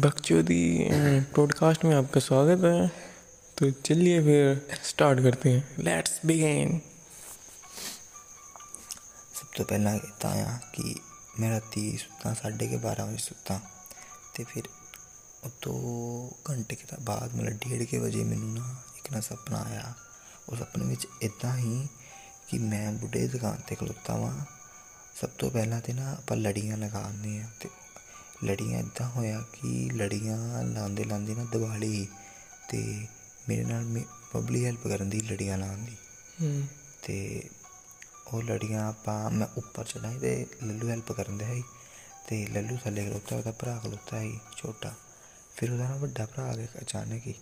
बकचोदी पॉडकास्ट में आपका स्वागत है तो चलिए फिर स्टार्ट करते हैं लेट्स बिगिन ਸਭ ਤੋਂ ਪਹਿਲਾਂ ਤਾਂ ਆ ਕਿ ਮੈਂ ਰਾਤੀ ਸੁੱਤਾ ਸਾਢੇ ਕੇ 12 ਵਜੇ ਸੁੱਤਾ ਤੇ ਫਿਰ ਉਹ ਤੋਂ ਘੰਟੇ ਕੁ ਤੋਂ ਬਾਅਦ ਮਤਲਬ ਡੇਢ ਕੇ ਵਜੇ ਮੈਨੂੰ ਨਾ ਇੱਕ ਨਾ ਸੁਪਨਾ ਆਇਆ ਉਹ ਸੁਪਨੇ ਵਿੱਚ ਇਦਾਂ ਹੀ ਕਿ ਮੈਂ ਬੁੱਢੇ ਦੀ ਦੁਕਾਨ ਤੇ ਖਲੋਤਾ ਵਾਂ ਸਭ ਤੋਂ ਪਹਿਲਾਂ ਤੇ ਨਾ ਆਪਾਂ ਲੜੀਆਂ ਲਗਾਉਂਦੇ ਆ ਤੇ ਲੜੀਆਂ ਇੱਦਾਂ ਹੋਇਆ ਕਿ ਲੜੀਆਂ ਲਾਉਂਦੇ ਲਾਉਂਦੇ ਨਾ ਦੀਵਾਲੀ ਤੇ ਮੇਰੇ ਨਾਲ ਬਬਲੀ ਹੈਲਪ ਕਰਨ ਦੀ ਲੜੀਆਂ ਲਾਉਣ ਦੀ। ਹੂੰ। ਤੇ ਉਹ ਲੜੀਆਂ ਆਪਾਂ ਮੈਂ ਉੱਪਰ ਚੜਾਈ ਤੇ ਲੱਲੂ ਹੈਲਪ ਕਰਨ ਦੇ ਹੈ ਤੇ ਲੱਲੂ ਥੱਲੇ ਖਲੋਤਾ ਉਹਦਾ ਭਰਾ ਖਲੋਤਾ ਹੈ ਛੋਟਾ। ਫਿਰ ਉਹਦਾ ਨਾ ਵੱਡਾ ਭਰਾ ਆ ਗਿਆ ਅਚਾਨਕ ਹੀ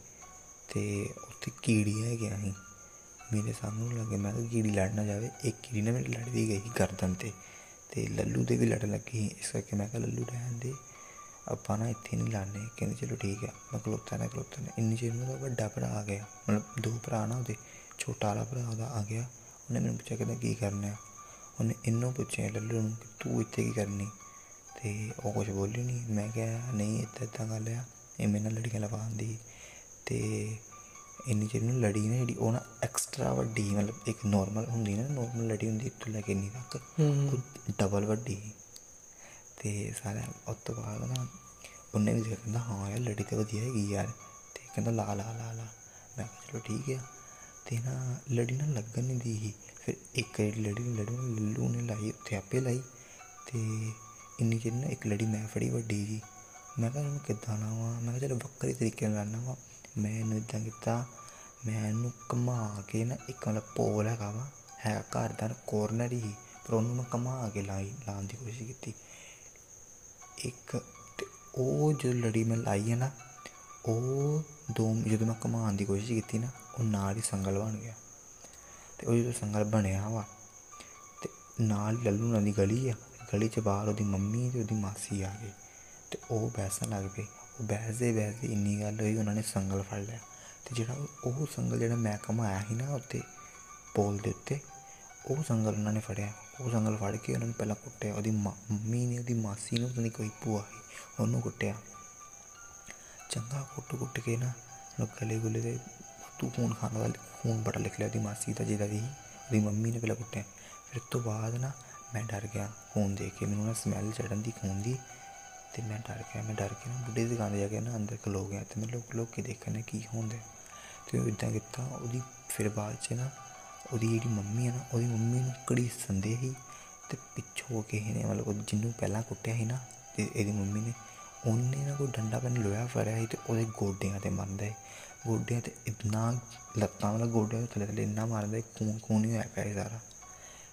ਤੇ ਉੱਥੇ ਕੀੜੀ ਹੈ ਗਿਆ ਸੀ। ਮੇਰੇ ਸਾਹਮਣੇ ਲੱਗੇ ਮੈਂ ਕਿ ਕੀੜੀ ਲੜਨਾ ਜਾਵੇ ਇੱਕ ਕੀੜੀ ਨੇ ਮੇਰੇ ਲੜ ਵੀ ਗਈ ਗਰਦਨ ਤੇ। ਅਤੇ ਲੱਲੂ ਦੇ ਵੀ ਲੜਨ ਲੱਗੀ। ਸੀ। ਇਸ ਕਰਕੇ ਮੈਂ ਕਿਹਾ, ਲੱਲੂ ਰਹਿਣ ਦੇ, ਆਪਾਂ ਨਾ ਇੱਥੇ ਨਹੀਂ ਲਾਣੇ ਕਹਿੰਦੇ, ਚਲੋ ਠੀਕ ਆ ਮੈਂ ਖਲੋਤਾ ਨਾ ਖਲੋਤਾ ਨਾ, ਇੰਨੀ ਚਿਰ ਨੂੰ ਉਹਦਾ ਵੱਡਾ ਭਰਾ ਆ ਗਿਆ। ਮਤਲਬ ਦੋ ਭਰਾ ਨਾ ਉਹਦੇ, ਛੋਟਾ ਵਾਲਾ ਭਰਾ ਉਹਦਾ ਆ ਗਿਆ। ਉਹਨੇ ਮੈਨੂੰ ਪੁੱਛਿਆ, ਕਹਿੰਦਾ, ਕੀ ਕਰਨਾ ਉਹਨੇ ਇਹਨੂੰ ਪੁੱਛਿਆ ਲੱਲੂ ਨੂੰ ਕਿ, ਤੂੰ ਇੱਥੇ ਕੀ ਕਰਨੀ? ਤੇ ਉਹ ਕੁਝ ਬੋਲੀ ਨਹੀਂ ਮੈਂ ਕਿਹਾ, ਨਹੀਂ ਇੱਦਾਂ ਇੱਦਾਂ ਗੱਲ ਆ। ਇਹ ਮੇਰੇ ਨਾਲ ਲੜੀਆਂ ਲਵਾਉਂਦੀ ਤੇ ਇੰਨੀ ਚਿਰ ਨੂੰ ਲੜੀ ਨਾ ਜਿਹੜੀ ਉਹ ਨਾ ਐਕਸਟਰਾ ਵੱਡੀ ਮਤਲਬ ਇੱਕ ਨਾਰਮਲ ਹੁੰਦੀ ਨਾ ਨਾਰਮਲ ਲੜੀ ਹੁੰਦੀ ਇੱਥੋਂ ਲੈ ਕੇ ਇੰਨੀ ਤੱਕ। ਉਹ ਡਬਲ ਵੱਡੀ। ਤੇ ਸਾਰਾ ਉਸ ਤੋਂ ਬਾਅਦ ਨਾ ਉਹਨੇ ਵੀ ਕਹਿੰਦਾ ਹਾਂ ਯਾਰ ਲੜੀ ਤੇ ਵਧੀਆ ਹੈਗੀ ਯਾਰ। ਤੇ ਕਹਿੰਦਾ ਲਾ ਲਾ ਲਾ ਲਾ। ਮੈਂ ਕਿਹਾ ਚਲੋ ਠੀਕ ਆ। ਤੇ ਨਾ ਲੜੀ ਨਾ ਲੱਗਣ ਨਹੀਂ ਦੀ ਫਿਰ ਇੱਕ ਲੜੀ ਲੜੀ ਲੱਲੂ ਨੇ ਲਾਈ ਉੱਥੇ ਆਪੇ ਲਾਈ। ਤੇ ਇੰਨੀ ਚਿਰ ਨਾ ਇੱਕ ਲੜੀ ਮੈਂ ਫੜੀ ਵੱਡੀ ਜੀ। ਮੈਂ ਕਿਹਾ ਇਹਨੂੰ ਕਿੱਦਾਂ ਲਾਵਾਂ? ਮੈਂ ਕਿਹਾ ਚਲੋ ਵੱਖਰੇ ਤਰੀਕੇ ਨਾਲ ਲਾਣਾ ਵਾ। ਮੈਂ ਇਹਨੂੰ ਇਦਾਂ ਕੀਤਾ, ਮੈਂ ਇਹਨੂੰ ਘੁਮਾ ਕੇ ਨਾ ਇੱਕ ਮਤਲਬ ਪੋਲ ਹੈਗਾ ਵਾ ਹੈ ਘਰ ਦਾ ਕੋਰਨਰ ਹੀ, ਪਰ ਉਹਨੂੰ ਮੈਂ ਘੁਮਾ ਕੇ ਲਾਈ, ਲਾਉਣ ਦੀ ਕੋਸ਼ਿਸ਼ ਕੀਤੀ। ਇੱਕ ਤੇ ਉਹ ਜੋ ਲੜੀ ਮੈਂ ਲਾਈ ਹੈ ਨਾ, ਉਹ ਦੋ ਜਦੋਂ ਮੈਂ ਘੁਮਾਉਣ ਦੀ ਕੋਸ਼ਿਸ਼ ਕੀਤੀ ਨਾ, ਉਹ ਨਾਲ ਹੀ ਸੰਗਲ ਬਣ ਗਿਆ। ਤੇ ਉਹ ਜਦੋਂ ਸੰਗਲ ਬਣਿਆ ਵਾ, ਤੇ ਨਾਲ ਹੀ ਲੱਲੂ ਨਾਲ ਦੀ ਗਲੀ ਆ, ਗਲੀ 'ਚ ਬਾਹਰ ਉਹਦੀ ਮੰਮੀ ਤੇ ਉਹਦੀ ਮਾਸੀ ਆ ਗਏ, ਤੇ ਉਹ ਬਹਿਸਣ ਲੱਗ ਪਏ। ਉਹ ਬਹਿਸਦੇ ਬਹਿਸਦੇ ਇੰਨੀ ਗੱਲ ਹੋਈ, ਉਹਨਾਂ ਨੇ ਸੰਗਲ ਫੜ ਲਿਆ। ਤੇ ਜਿਹੜਾ ਉਹ- ਸੰਗਲ ਜਿਹੜਾ ਮੈਂ ਘੁਮਾਇਆ ਸੀ ਨਾ ਉੱਤੇ ਪੋਲ ਦੇ ਉੱਤੇ, ਉਹ ਸੰਗਲ ਉਹਨਾਂ ਨੇ ਫੜਿਆ। ਉਹ ਸੰਗਲ ਫੜ ਕੇ ਉਹਨਾਂ ਨੇ ਪਹਿਲਾਂ ਕੁੱਟਿਆ। ਉਹਦੀ ਮਾਂ- ਮੰਮੀ ਨੇ, ਉਹਦੀ ਮਾਸੀ ਨੂੰ ਪਤਾ ਨਹੀਂ ਕੋਈ ਭੂਆ ਸੀ, ਉਹਨੂੰ ਕੁੱਟਿਆ। ਚੰਗਾ ਕੁੱਟ ਕੁੱਟ ਕੇ ਨਾ ਉਹਨੂੰ ਗਲੇ ਗੁਲੇ ਦੇ ਤੂੰ ਖੂਨ ਖਾਣ ਵਾਲਾ, ਖੂਨ ਬੜਾ ਲਿਖ ਲਿਆ ਉਹਦੀ ਮਾਸੀ ਦਾ, ਜਿਹਦਾ ਵੀ ਸੀ। ਉਹਦੀ ਮੰਮੀ ਨੇ ਪਹਿਲਾਂ ਕੁੱਟਿਆ। ਫਿਰ ਉਸ ਤੋਂ ਬਾਅਦ ਨਾ ਮੈਂ ਡਰ ਗਿਆ, ਖੂਨ ਦੇਖ ਕੇ। ਮੈਨੂੰ ਨਾ ਸਮੈਲ ਚੜਨ ਦੀ, ਖੂਨ ਦੀ ਅਤੇ ਮੈਂ ਡਰ ਗਿਆ, ਮੈਂ ਡਰ ਕੇ ਨਾ ਬੁੱਢੇ ਦੀ ਦੁਕਾਨ 'ਤੇ ਜਾ ਕੇ ਨਾ ਅੰਦਰ ਖਲੋ ਗਿਆ ਤੇ ਮੈਂ ਲੋਕ ਲੋਕ ਕੇ ਦੇਖਣ ਨੇ ਕੀ ਹੁੰਦਾ ਅਤੇ ਉਹ ਇੱਦਾਂ ਕੀਤਾ, ਉਹਦੀ ਫਿਰ ਬਾਅਦ 'ਚ ਨਾ ਉਹਦੀ ਜਿਹੜੀ ਮੰਮੀ ਹੈ ਨਾ, ਉਹਦੀ ਮੰਮੀ ਨੂੰ ਕੜੀ ਸੰਦੇ ਸੀ ਅਤੇ ਪਿੱਛੋਂ ਕਿਸੇ ਨੇ ਮਤਲਬ ਜਿਹਨੂੰ ਪਹਿਲਾਂ ਕੁੱਟਿਆ ਸੀ ਨਾ, ਤੇ ਇਹਦੀ ਮੰਮੀ ਨੇ ਉਹਨੇ ਨਾ ਕੋਈ ਡੰਡਾ ਪੈਨ ਲੋਹਾ ਫੜਿਆ ਸੀ ਤੇ ਉਹਦੇ ਗੋਡਿਆਂ ਤੇ ਮਾਰਦਾ ਸੀ। ਗੋਡਿਆਂ ਤੇ ਇੰਨਾ ਲੱਤਾਂ ਵਾਲਾ ਗੋਡਿਆਂ ਦੇ ਥੱਲੇ ਥੱਲੇ ਇੰਨਾ ਮਾਰਦਾ ਸੀ ਖੂਨ ਖੂਨ ਹੀ ਹੋਇਆ ਪਿਆ ਸੀ ਸਾਰਾ।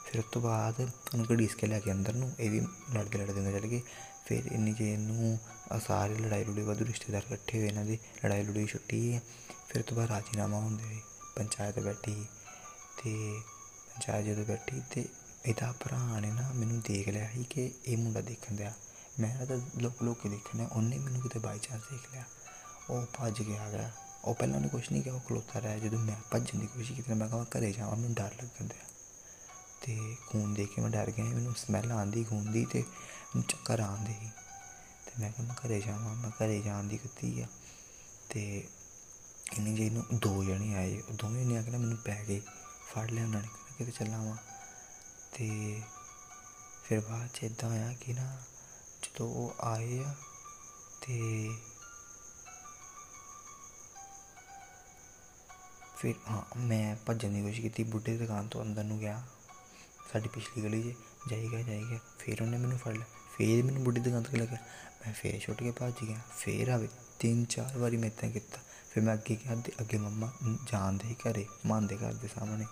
ਫਿਰ ਉਸ ਤੋਂ ਬਾਅਦ ਉਹਨੂੰ ਘੜੀਸ ਕੇ ਲੈ ਕੇ ਅੰਦਰ ਨੂੰ, ਇਹ ਵੀ ਲੜਦੇ ਲੜਦੇ ਅੰਦਰ ਚਲੇ ਗਏ। ਫਿਰ ਇੰਨੀ ਜੇ ਨੂੰ ਸਾਰੇ ਲੜਾਈ ਲੜੂਈ ਵਾਧੂ ਰਿਸ਼ਤੇਦਾਰ ਇਕੱਠੇ ਹੋਏ ਇਹਨਾਂ ਦੀ, ਲੜਾਈ ਲੜੂਈ ਛੁੱਟੀ ਫਿਰ ਉਸ ਤੋਂ ਬਾਅਦ ਰਾਜੀਨਾਮਾ ਹੁੰਦੇ ਹੋਏ ਪੰਚਾਇਤ ਬੈਠੀ ਤੇ ਪੰਚਾਇਤ ਜਦੋਂ ਬੈਠੀ ਤੇ ਇਹਦਾ ਭਰਾ ਨੇ ਨਾ ਮੈਨੂੰ ਦੇਖ ਲਿਆ ਸੀ ਕਿ ਇਹ ਮੁੰਡਾ ਦੇਖਣ ਦਿਆ। ਮੈਂ ਨਾ ਤਾਂ ਲੋਕ ਲੋਕ ਕੇ ਦੇਖਣਾ, ਉਹਨੇ ਮੈਨੂੰ ਕਿਤੇ ਬਾਈ ਚਾਂਸ ਦੇਖ ਲਿਆ। ਉਹ ਭੱਜ ਕੇ ਆ ਗਿਆ। ਉਹ ਪਹਿਲਾਂ ਉਹਨੇ ਕੁਛ ਨਹੀਂ ਕਿਹਾ, ਉਹ ਖਲੋਤਾ ਰਿਹਾ। ਜਦੋਂ ਮੈਂ ਭੱਜਣ ਦੀ ਕੋਸ਼ਿਸ਼ ਕੀਤੀ, ਮੈਂ ਕਿਹਾ ਮੈਂ ਘਰੇ ਜਾਵਾਂ, ਮੈਨੂੰ ਡਰ ਲੱਗਣ ਦਿਆ। ਤੇ ਖੂਨ ਦੇਖ ਕੇ ਮੈਂ ਡਰ ਗਿਆ ਮੈਨੂੰ ਸਮੈਲ ਆਉਂਦੀ ਖੂਨ ਦੀ ਤੇ ਮੈਨੂੰ ਚੱਕਰ ਆਉਂਦੇ ਸੀ। ਤੇ ਮੈਂ ਕਿਹਾ ਮੈਂ ਘਰੇ ਜਾਵਾਂ, ਮੈਂ ਘਰੇ ਜਾਣ ਦੀ ਕੀਤੀ ਆ। ਤੇ ਇੰਨੀ ਜੇ ਨੂੰ ਦੋ ਜਣੇ ਆਏ, ਉਹ ਦੋਵੇਂ ਨੇ ਆ ਕੇ ਨਾ ਮੈਨੂੰ ਪੈ ਗਏ, ਫੜ ਲਿਆ ਉਹਨਾਂ ਨੇ ਕਹਿੰਦਾ ਕਿਤੇ ਚੱਲਾਂ ਵਾਂ। ਤੇ ਫਿਰ ਬਾਅਦ ਚ ਇਦਾਂ ਆਇਆ ਕਿ ਨਾ ਜਦੋਂ ਉਹ ਆਏ ਆ, ਤੇ ਫਿਰ ਹਾਂ, ਮੈਂ ਭੱਜਣ ਦੀ ਕੋਸ਼ਿਸ਼ ਕੀਤੀ, ਬੁੱਢੇ ਦੀ ਦੁਕਾਨ ਤੋਂ ਅੰਦਰ ਨੂੰ ਗਿਆ। ਸਾਡੀ ਪਿਛਲੀ ਗਲੀ 'ਚ ਜਾਈ ਗਿਆ ਜਾਈ ਗਿਆ, ਫਿਰ ਉਹਨੇ ਮੈਨੂੰ ਫੜ ਲਿਆ। ਫਿਰ ਮੈਨੂੰ ਬੁੱਢੀ ਦੁਕਾਨ ਤੋਂ ਲੈ ਗਿਆ ਮੈਂ ਫੇਰ ਛੁੱਟ ਕੇ ਭੱਜ ਗਿਆ। ਫੇਰ ਆਵੇ, ਤਿੰਨ ਚਾਰ ਵਾਰੀ ਮੈਂ ਇੱਦਾਂ ਕੀਤਾ। ਫਿਰ ਮੈਂ ਅੱਗੇ ਗਿਆ ਤੇ ਅੱਗੇ ਮੰਮਾ ਜਾਣਦੇ ਹੀ ਘਰੇ, ਮਾਨ ਦੇ ਘਰ ਦੇ ਸਾਹਮਣੇ।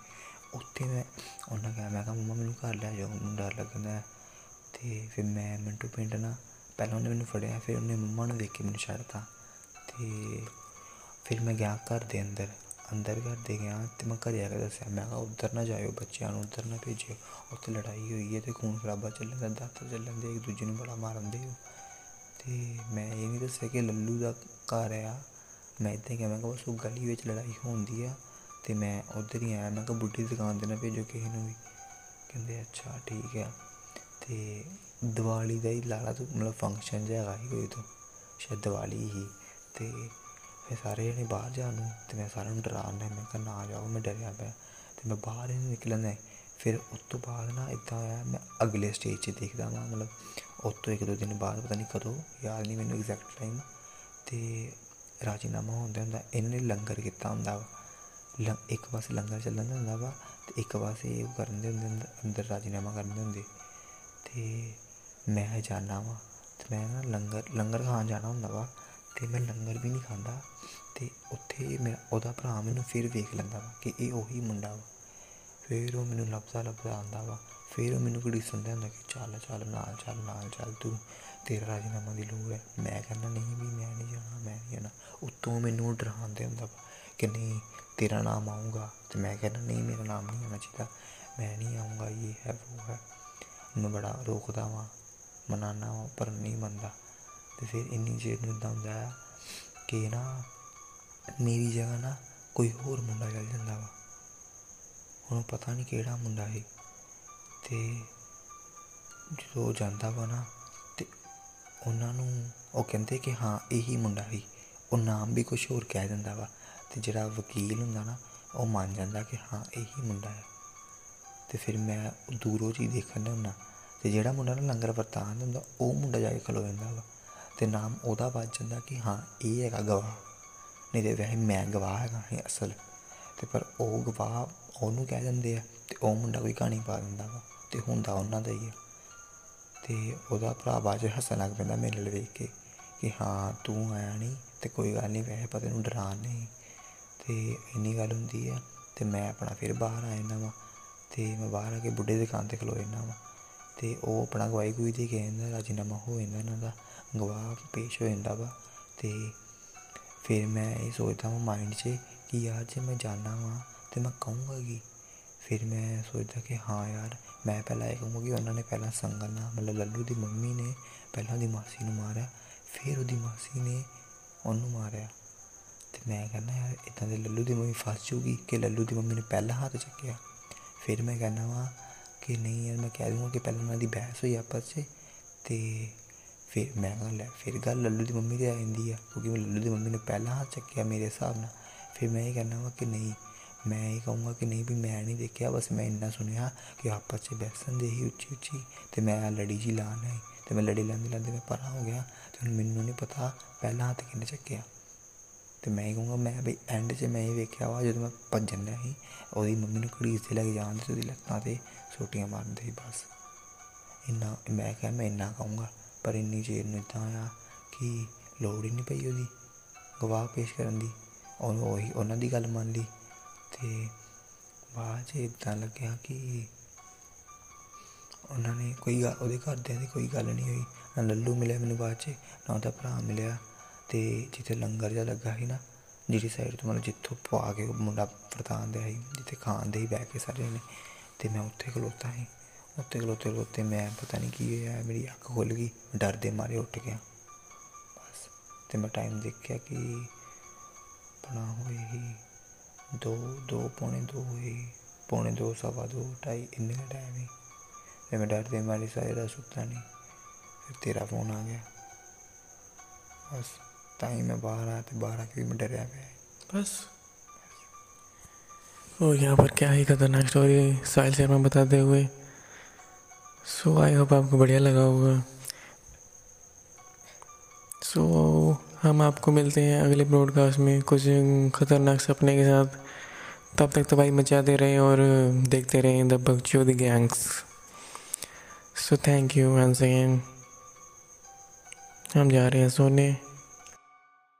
ਉੱਥੇ ਮੈਂ ਉਹਨਾਂ ਕਿਹਾ, ਮੈਂ ਕਿਹਾ, ਮੰਮਾ, ਮੈਨੂੰ ਘਰ ਲੈ ਜਾਓ, ਮੈਨੂੰ ਡਰ ਲੱਗਦਾ ਹੈ। ਤੇ ਫਿਰ ਮੈਂ ਮਿੰਟੂ ਪਿੰਡ ਨਾ ਪਹਿਲਾਂ ਉਹਨੇ ਮੈਨੂੰ ਫੜਿਆ, ਫਿਰ ਉਹਨੇ ਮੰਮਾ ਨੂੰ ਦੇਖ ਕੇ ਮੈਨੂੰ ਛੱਡਤਾ। ਤੇ ਫਿਰ ਮੈਂ ਗਿਆ ਘਰ ਦੇ ਅੰਦਰ। ਅੰਦਰ ਘਰ ਦੇ ਗਿਆ ਤੇ ਮੈਂ ਘਰੇ ਆ ਕੇ ਦੱਸਿਆ, ਮੈਂ ਕਿਹਾ ਉੱਧਰ ਨਾ ਜਾਇਓ ਬੱਚਿਆਂ ਨੂੰ, ਉੱਧਰ ਨਾ ਭੇਜਿਓ। ਉੱਥੇ ਲੜਾਈ ਹੋਈ ਹੈ ਤੇ ਖੂਨ ਖਰਾਬਾ ਚੱਲਣ ਦਾ, ਦਾਤਰ ਚੱਲਣ ਦੇ, ਇੱਕ ਦੂਜੇ ਨੂੰ ਬੜਾ ਮਾਰਨ ਦੇ। ਹੋ ਤੇ ਮੈਂ ਇਹ ਨਹੀਂ ਦੱਸਿਆ ਕਿ ਲੱਲੂ ਦਾ ਘਰ ਆ। ਮੈਂ ਇੱਦਾਂ ਹੀ ਕਿਹਾ, ਮੈਂ ਕਿਹਾ ਬਸ ਉਹ ਗਲੀ ਵਿੱਚ ਲੜਾਈ ਹੁੰਦੀ ਆ ਤੇ ਮੈਂ ਉੱਧਰ ਹੀ ਆਇਆ। ਮੈਂ ਕਿਹਾ ਬੁੱਢੀ ਦੀ ਦੁਕਾਨ 'ਤੇ ਨਾ ਭੇਜੋ ਕਿਸੇ ਨੂੰ ਵੀ। ਕਹਿੰਦੇ, ਅੱਛਾ, ਠੀਕ ਆ। ਤੇ ਦੀਵਾਲੀ ਦਾ ਹੀ ਲਾਲਾ ਤੋਂ, ਮਤਲਬ ਫੰਕਸ਼ਨ ਜਿਹਾ ਹੈਗਾ ਸੀ ਕੋਈ ਤੋਂ ਸ਼ਾਇਦ ਦੀਵਾਲੀ ਹੀ। ਤੇ ਫਿਰ ਸਾਰੇ ਜਣੇ ਬਾਹਰ ਜਾਣ ਨੂੰ ਤੇ ਮੈਂ ਸਾਰਿਆਂ ਨੂੰ ਡਰਾਉਂਦਾ ਮੈਂ ਕਿਹਾ ਨਾ ਜਾਓ, ਮੈਂ ਡਰਿਆ ਪਿਆ ਤੇ ਮੈਂ ਬਾਹਰ ਹੀ ਨਹੀਂ ਨਿਕਲਣਾ ਫਿਰ ਉਸ ਤੋਂ ਬਾਅਦ ਨਾ ਇਦਾਂ ਹੋਇਆ, ਮੈਂ ਅਗਲੇ ਸਟੇਜ 'ਚ ਦੇਖਦਾ ਵਾਂ, ਮਤਲਬ ਉਸ ਤੋਂ ਇੱਕ ਦੋ ਦਿਨ ਬਾਅਦ ਪਤਾ ਨਹੀਂ ਕਦੋਂ, ਯਾਦ ਨਹੀਂ ਮੈਨੂੰ ਐਗਜ਼ੈਕਟ ਟਾਈਮ ਤੇ ਰਾਜੀਨਾਮਾ ਹੁੰਦਾ ਹੁੰਦਾ, ਇਹਨਾਂ ਨੇ ਲੰਗਰ ਕੀਤਾ ਹੁੰਦਾ ਵਾ। ਲ, ਇੱਕ ਪਾਸੇ ਲੰਗਰ ਚੱਲਣ ਹੁੰਦਾ ਵਾ ਤੇ ਇੱਕ ਪਾਸੇ ਉਹ ਕਰਨ ਦੇ ਹੁੰਦੇ, ਅੰਦਰ- ਅੰਦਰ ਰਾਜੀਨਾਮਾ ਕਰਨ ਦੇ ਹੁੰਦੇ ਤੇ ਮੈਂ ਜਾਣਾ ਵਾ ਤੇ ਮੈਂ ਨਾ ਲੰਗਰ ਲੰਗਰ ਖਾਣ ਜਾਣਾ ਹੁੰਦਾ ਵਾ। ਤੇ ਮੈਂ ਲੰਗਰ ਵੀ ਨਹੀਂ ਖਾਂਦਾ ਤੇ ਉੱਥੇ ਮੇਰਾ ਉਹਦਾ ਭਰਾ ਮੈਨੂੰ ਫਿਰ ਵੇਖ ਲੈਂਦਾ ਵਾ ਕਿ ਇਹ ਉਹੀ ਮੁੰਡਾ ਵਾ। ਫਿਰ ਉਹ ਮੈਨੂੰ ਲੱਭਦਾ ਲੱਭਦਾ ਆਉਂਦਾ ਵਾ। ਫਿਰ ਉਹ ਮੈਨੂੰ ਕੁੜੀ ਸੁਣਦਾ ਹੁੰਦਾ ਕਿ ਚੱਲ ਚੱਲ, ਨਾਲ ਚੱਲ ਨਾਲ ਚੱਲ ਤੂੰ। ਤੇਰਾ ਰਾਜੀਨਾਮਾ ਦੀ ਲੋੜ ਹੈ। ਮੈਂ ਕਹਿੰਦਾ, ਨਹੀਂ ਵੀ ਮੈਂ ਨਹੀਂ ਜਾਣਾ, ਮੈਂ ਨਹੀਂ ਜਾਣਾ। ਉੱਤੋਂ ਮੈਨੂੰ ਉਹ ਡਰਾਉਂਦੇ ਹੁੰਦਾ ਵਾ ਕਿ ਨਹੀਂ, ਤੇਰਾ ਨਾਮ ਆਊਗਾ। ਤੇ ਮੈਂ ਕਹਿੰਦਾ, ਨਹੀਂ, ਮੇਰਾ ਨਾਮ ਨਹੀਂ ਆਉਣਾ ਚਾਹੀਦਾ। ਮੈਂ ਨਹੀਂ ਆਊਂਗਾ, ਇਹ ਹੈ, ਉਹ ਹੈ। ਮੈਂ ਬੜਾ ਰੋਕਦਾ ਵਾਂ ਮਨਾਨਾ ਵਾਂ, ਪਰ ਨਹੀਂ ਮੰਨਦਾ। ਤੇ ਫਿਰ ਇੰਨੀ ਚਿਰ ਨੂੰ ਇੱਦਾਂ ਹੁੰਦਾ ਆ ਕਿ ਨਾ ਮੇਰੀ ਜਗ੍ਹਾ ਨਾ ਕੋਈ ਹੋਰ ਮੁੰਡਾ ਚੱਲ ਜਾਂਦਾ ਵਾ। ਹੁਣ ਪਤਾ ਨਹੀਂ ਕਿਹੜਾ ਮੁੰਡਾ ਹੈ ਤੇ ਜਦੋਂ ਉਹ ਜਾਂਦਾ ਵਾ ਨਾ ਤੇ ਉਹਨਾਂ ਨੂੰ ਉਹ ਕਹਿੰਦੇ ਕਿ ਹਾਂ, ਇਹੀ ਮੁੰਡਾ ਹੀ ਉਹ ਨਾਮ ਵੀ ਕੁਝ ਹੋਰ ਕਹਿ ਦਿੰਦਾ ਵਾ। ਤੇ ਜਿਹੜਾ ਵਕੀਲ ਹੁੰਦਾ ਨਾ, ਉਹ ਮੰਨ ਜਾਂਦਾ ਕਿ ਹਾਂ, ਇਹੀ ਮੁੰਡਾ ਹੈ ਤੇ ਫਿਰ ਮੈਂ ਦੂਰੋਂ ਜੀ ਦੇਖਣ ਦਾ ਹੁੰਦਾ ਤੇ ਜਿਹੜਾ ਮੁੰਡਾ ਨਾ ਲੰਗਰ ਵਰਤਾਨ ਹੁੰਦਾ ਉਹ ਮੁੰਡਾ ਜਾ ਕੇ ਖਲੋ ਜਾਂਦਾ ਵਾ। ਤੇ ਨਾਮ ਉਹਦਾ ਵੱਜ ਜਾਂਦਾ ਕਿ ਹਾਂ, ਇਹ ਹੈਗਾ ਗਵਾਹ। ਨਹੀਂ ਤੇ ਵੈਸੇ ਮੈਂ ਗਵਾਹ ਹੈਗਾ, ਇਹ ਅਸਲ। ਤੇ ਪਰ ਉਹ ਗਵਾਹ ਉਹਨੂੰ ਕਹਿ ਦਿੰਦੇ ਆ ਤੇ ਉਹ ਮੁੰਡਾ ਕੋਈ ਕਹਾਣੀ ਪਾ ਦਿੰਦਾ ਵਾ ਤੇ ਹੁੰਦਾ ਉਹਨਾਂ ਦਾ ਹੀ ਆ। ਤੇ ਉਹਦਾ ਭਰਾ ਬਾਅਦ 'ਚ ਹੱਸਣ ਲੱਗ ਪੈਂਦਾ ਮੇਰੇ ਵੱਲ ਵੇਖ ਕੇ ਕਿ ਹਾਂ, ਤੂੰ ਆਇਆ ਨਹੀਂ ਤੇ ਕੋਈ ਗੱਲ ਨਹੀਂ ਵੈਸੇ ਪਤਾ ਨੂੰ ਡਰਾਨ ਨਹੀਂ ਤੇ ਇੰਨੀ ਗੱਲ ਹੁੰਦੀ ਆ ਤੇ ਮੈਂ ਆਪਣਾ ਫਿਰ ਬਾਹਰ ਆ ਜਾਂਦਾ ਵਾ ਤੇ ਮੈਂ ਬਾਹਰ ਆ ਕੇ ਬੁੱਢੇ ਦੀ ਦੁਕਾਨ ਤੇ ਖਲੋ ਜਾਂਦਾ ਵਾ। ਤੇ ਉਹ ਆਪਣਾ ਗਵਾਹੀ ਗੂਈ ਦੇ ਕੇ ਜਾਂਦਾ ਰਾਜੀਨਾਮਾ ਹੋ ਜਾਂਦਾ ਇਹਨਾਂ ਦਾ, ਗਵਾਹ ਪੇਸ਼ ਹੋ ਜਾਂਦਾ ਵਾ। ਤੇ ਫਿਰ ਮੈਂ ਇਹ ਸੋਚਦਾ ਹਾਂ ਮਾਈਂਡ 'ਚ ਕਿ ਯਾਰ ਜੇ ਮੈਂ ਜਾਣਾ ਵਾਂ ਤੇ ਮੈਂ ਕਹੂੰਗਾ ਕੀ? ਫਿਰ ਮੈਂ ਸੋਚਦਾ ਕਿ ਹਾਂ ਯਾਰ, ਮੈਂ ਪਹਿਲਾਂ ਇਹ ਕਹੂੰਗਾ ਕਿ ਉਹਨਾਂ ਨੇ ਪਹਿਲਾਂ ਸੰਗਲ ਨਾਲ, ਮਤਲਬ ਲੱਲੂ ਦੀ ਮੰਮੀ ਨੇ ਪਹਿਲਾਂ ਉਹਦੀ ਮਾਸੀ ਨੂੰ ਮਾਰਿਆ, ਫਿਰ ਉਹਦੀ ਮਾਸੀ ਨੇ ਉਹਨੂੰ ਮਾਰਿਆ। ਤੇ ਮੈਂ ਕਹਿੰਦਾ ਯਾਰ ਇਦਾਂ ਦੇ ਲੱਲੂ ਦੀ ਮੰਮੀ ਫਸ ਜੂਗੀ ਕਿ ਲੱਲੂ ਦੀ ਮੰਮੀ ਨੇ ਪਹਿਲਾਂ ਹੱਥ ਚੱਕਿਆ। ਫਿਰ ਮੈਂ ਕਹਿੰਦਾ ਵਾਂ ਕਿ ਨਹੀਂ ਯਾਰ ਮੈਂ ਕਹਿ ਦੂੰਗਾ ਕਿ ਪਹਿਲਾਂ ਉਹਨਾਂ ਦੀ ਬਹਿਸ ਹੋਈ ਆਪਸ 'ਚ ਤੇ ਫਿਰ ਮੈਂ ਕਹਿੰਦਾ ਲੈ ਫਿਰ ਗੱਲ ਲੱਲੂ ਦੀ ਮੰਮੀ ਤੇ ਆ ਜਾਂਦੀ ਆ, ਕਿਉਂਕਿ ਮੈਂ ਲੱਲੂ ਦੀ ਮੰਮੀ ਨੇ ਪਹਿਲਾਂ ਹੱਥ ਚੱਕਿਆ ਮੇਰੇ ਹਿਸਾਬ ਨਾਲ। ਫਿਰ ਮੈਂ ਇਹ ਕਹਿੰਦਾ ਵਾ ਕਿ ਨਹੀਂ, ਮੈਂ ਇਹ ਕਹੂੰਗਾ ਕਿ ਨਹੀਂ ਵੀ ਮੈਂ ਨਹੀਂ ਦੇਖਿਆ, ਬਸ ਮੈਂ ਇੰਨਾ ਸੁਣਿਆ ਕਿ ਆਪਸ 'ਚ ਬੈਸਣ ਦੇ ਹੀ ਉੱਚੀ ਉੱਚੀ ਤੇ ਮੈਂ ਲੜੀ ਜੀ ਲਾਣ ਆਈ ਤੇ ਮੈਂ ਲੜੀ ਲਾਂਦੇ ਲਾਂਦੇ ਮੈਂ ਪਰਾਂ ਹੋ ਗਿਆ ਤੇ ਹੁਣ ਮੈਨੂੰ ਨਹੀਂ ਪਤਾ ਪਹਿਲਾਂ ਹੱਥ ਕਿੰਨੇ ਚੱਕਿਆ। ਤੇ ਮੈਂ ਇਹ ਕਹੂੰਗਾ, ਮੈਂ ਵੀ ਐਂਡ 'ਚ ਮੈਂ ਇਹ ਵੇਖਿਆ ਵਾ, ਜਦੋਂ ਮੈਂ ਭੱਜਣ ਡਿਆ ਸੀ, ਉਹਦੀ ਮੰਮੀ ਨੂੰ ਘੜੀਸ ਤੇ ਲੈ ਕੇ ਜਾਂਦੇ ਤੇ ਉਹਦੀ ਲੱਤਾਂ ਤੇ ਸੋਟੀਆਂ ਮਾਰਦੇ ਸੀ ਬਸ। ਇੰਨਾ, ਮੈਂ ਕਿਹਾ ਮੈਂ ਇੰਨਾ ਕਹੂੰਗਾ, ਪਰ ਇੰਨੀ ਚਿਰ ਨੂੰ ਇੱਦਾਂ ਆ ਕਿ ਲੋੜ ਹੀ ਨਹੀਂ ਪਈ ਉਹਦੀ, ਗਵਾਹ ਪੇਸ਼ ਕਰਨ ਦੀ। ਉਹਨੂੰ ਉਹੀ, ਉਹਨਾਂ ਦੀ ਗੱਲ ਮੰਨ ਲਈ ਤੇ ਬਾਅਦ 'ਚ ਇੱਦਾਂ ਲੱਗਿਆ ਕਿ ਉਹਨਾਂ ਨੇ ਕੋਈ ਗੱਲ, ਉਹਦੇ ਘਰਦਿਆਂ ਦੀ ਕੋਈ ਗੱਲ ਨਹੀਂ ਹੋਈ। ਨਾ ਲੱਲੂ ਮਿਲਿਆ ਮੈਨੂੰ ਬਾਅਦ 'ਚ, ਨਾ ਉਹਦਾ ਭਰਾ ਮਿਲਿਆ। ਤੇ ਜਿੱਥੇ ਲੰਗਰ ਜਿਹਾ ਲੱਗਾ ਸੀ ਨਾ, ਜਿਹੜੀ ਸਾਈਡ ਤੋਂ ਮਤਲਬ ਜਿੱਥੋਂ ਪਵਾ ਕੇ ਮੁੰਡਾ ਵਰਤਾਨ ਦਿਆ ਸੀ, ਜਿੱਥੇ ਖਾਣ ਦੇ ਹੀ ਬਹਿ ਕੇ ਸਾਰੇ ਨੇ ਤੇ ਮੈਂ ਉੱਥੇ ਖਲੋਤਾ ਸੀ। ਉੱਥੇ ਖਲੋਤੇ ਖਲੋਤੇ ਮੈਂ ਪਤਾ ਨਹੀਂ ਕੀ ਹੋਇਆ, ਮੇਰੀ ਅੱਖ ਖੁੱਲ ਗਈ, ਮੈਂ ਡਰ ਦੇ ਮਾਰੇ ਉੱਠ ਗਿਆ। ਬਸ, ਤੇ ਮੈਂ ਟਾਈਮ ਦੇਖਿਆ ਕਿ ਆਪਣਾ ਹੋਏ ਹੀ, ਦੋ ਦੋ, ਪੌਣੇ ਦੋ ਹੋਏ, ਪੌਣੇ ਦੋ, ਸਵਾ ਦੋ, ਢਾਈ, ਇੰਨੇ ਦਾ ਟਾਈਮ ਹੀ। ਤੇ ਮੈਂ ਡਰ ਦੇ ਮਾਰੇ ਸਾਰੇ ਦਾ ਸੁੱਤਾ ਨਹੀਂ ਫਿਰ ਤੇਰਾ ਫੋਨ ਆ ਗਿਆ। ਬਸ। टाइम में बाहर आया तो बाहर आके भी डरा गया बस। और यहाँ पर क्या ही खतरनाक स्टोरी साहिल शर्मा बताते हुए। सो आई होप आपको बढ़िया लगा होगा। सो so, हम आपको मिलते हैं अगले ब्रॉडकास्ट में कुछ खतरनाक सपने के साथ। तब तक तो भाई मचाते रहें और देखते रहें the Bakchodi gangs so thank you once again हम जा रहे हैं सोने।